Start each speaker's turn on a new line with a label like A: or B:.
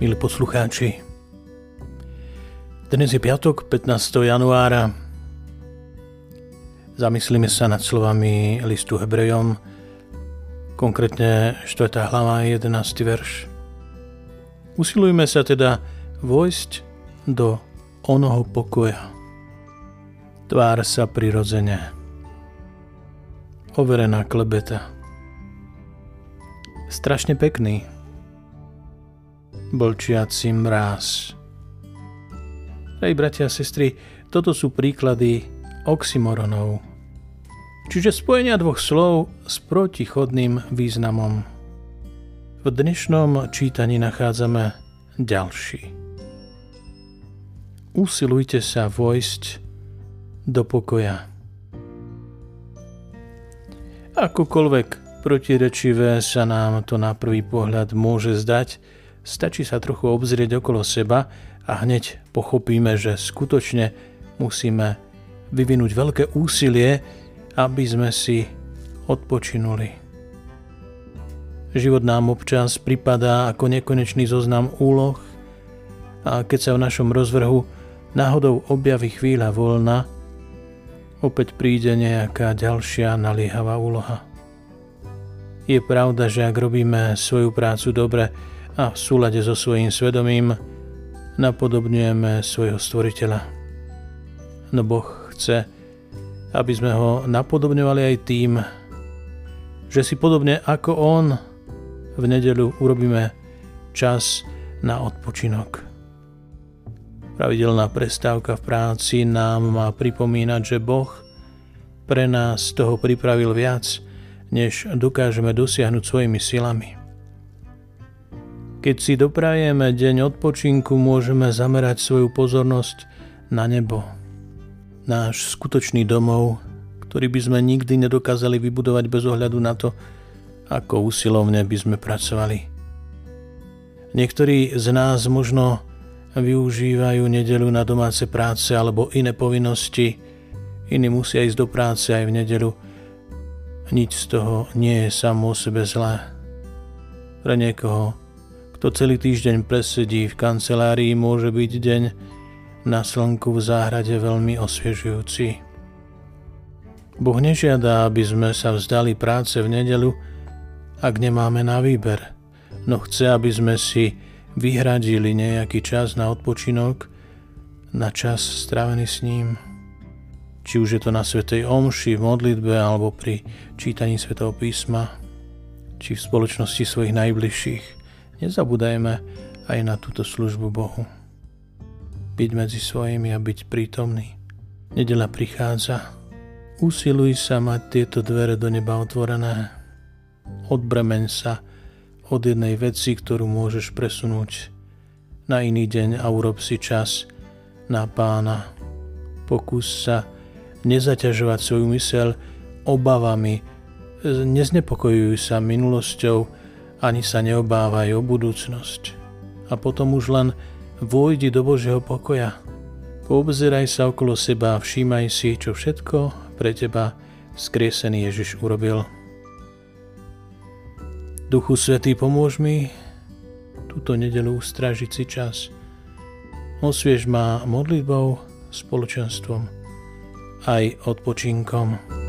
A: milí poslucháči. Dnes je piatok, 15. januára. Zamyslíme sa nad slovami listu Hebrejom, konkrétne 4. hlava 11. verš. Usilujme sa teda vojsť do onoho pokoja. Tvár sa prirodzene. Overená klebeta. Strašne pekný, blčiaci mráz. Hej, bratia a sestry, toto sú príklady oxymoronov, čiže spojenia dvoch slov s protichodným významom. V dnešnom čítaní nachádzame ďalší. Usilujte sa vojsť do pokoja. Akokoľvek protirečivé sa nám to na prvý pohľad môže zdať, Stačí sa trochu obzrieť okolo seba a hneď pochopíme, že skutočne musíme vyvinúť veľké úsilie, aby sme si odpočinuli. Život nám občas pripadá ako nekonečný zoznam úloh a keď sa v našom rozvrhu náhodou objaví chvíľa voľna, opäť príde nejaká ďalšia naliehavá úloha. Je pravda, že ak robíme svoju prácu dobre, a v súlade so svojím svedomím napodobňujeme svojho stvoriteľa. No Boh chce, aby sme ho napodobňovali aj tým, že si podobne ako On v nedelu urobíme čas na odpočinok. Pravidelná prestávka v práci nám má pripomínať, že Boh pre nás toho pripravil viac, než dokážeme dosiahnuť svojimi silami. Keď si doprajeme deň odpočinku, môžeme zamerať svoju pozornosť na nebo. Náš skutočný domov, ktorý by sme nikdy nedokázali vybudovať bez ohľadu na to, ako usilovne by sme pracovali. Niektorí z nás možno využívajú nedelu na domáce práce alebo iné povinnosti, iní musia ísť do práce aj v nedelu. Nič z toho nie je samo o sebe zlé. Pre niekoho kto celý týždeň presedí v kancelárii, môže byť deň na slnku v záhrade veľmi osviežujúci. Boh nežiada, aby sme sa vzdali práce v nedelu, ak nemáme na výber, no chce, aby sme si vyhradili nejaký čas na odpočinok, na čas strávený s ním. Či už je to na Svetej Omši, v modlitbe alebo pri čítaní Svetého písma, či v spoločnosti svojich najbližších. Nezabúdajme aj na túto službu Bohu. Byť medzi svojimi a byť prítomný. Nedela prichádza. Usiluj sa mať tieto dvere do neba otvorené. Odbremeň sa od jednej veci, ktorú môžeš presunúť na iný deň a urob si čas na pána. Pokús sa nezaťažovať svoju mysel obavami, neznepokojuj sa minulosťou, ani sa neobávaj o budúcnosť. A potom už len vojdi do Božieho pokoja. Poobzeraj sa okolo seba a všímaj si, čo všetko pre teba skriesený Ježiš urobil. Duchu Svetý, pomôž mi túto nedelu ustrážiť si čas. Osviež ma modlitbou, spoločenstvom aj odpočinkom.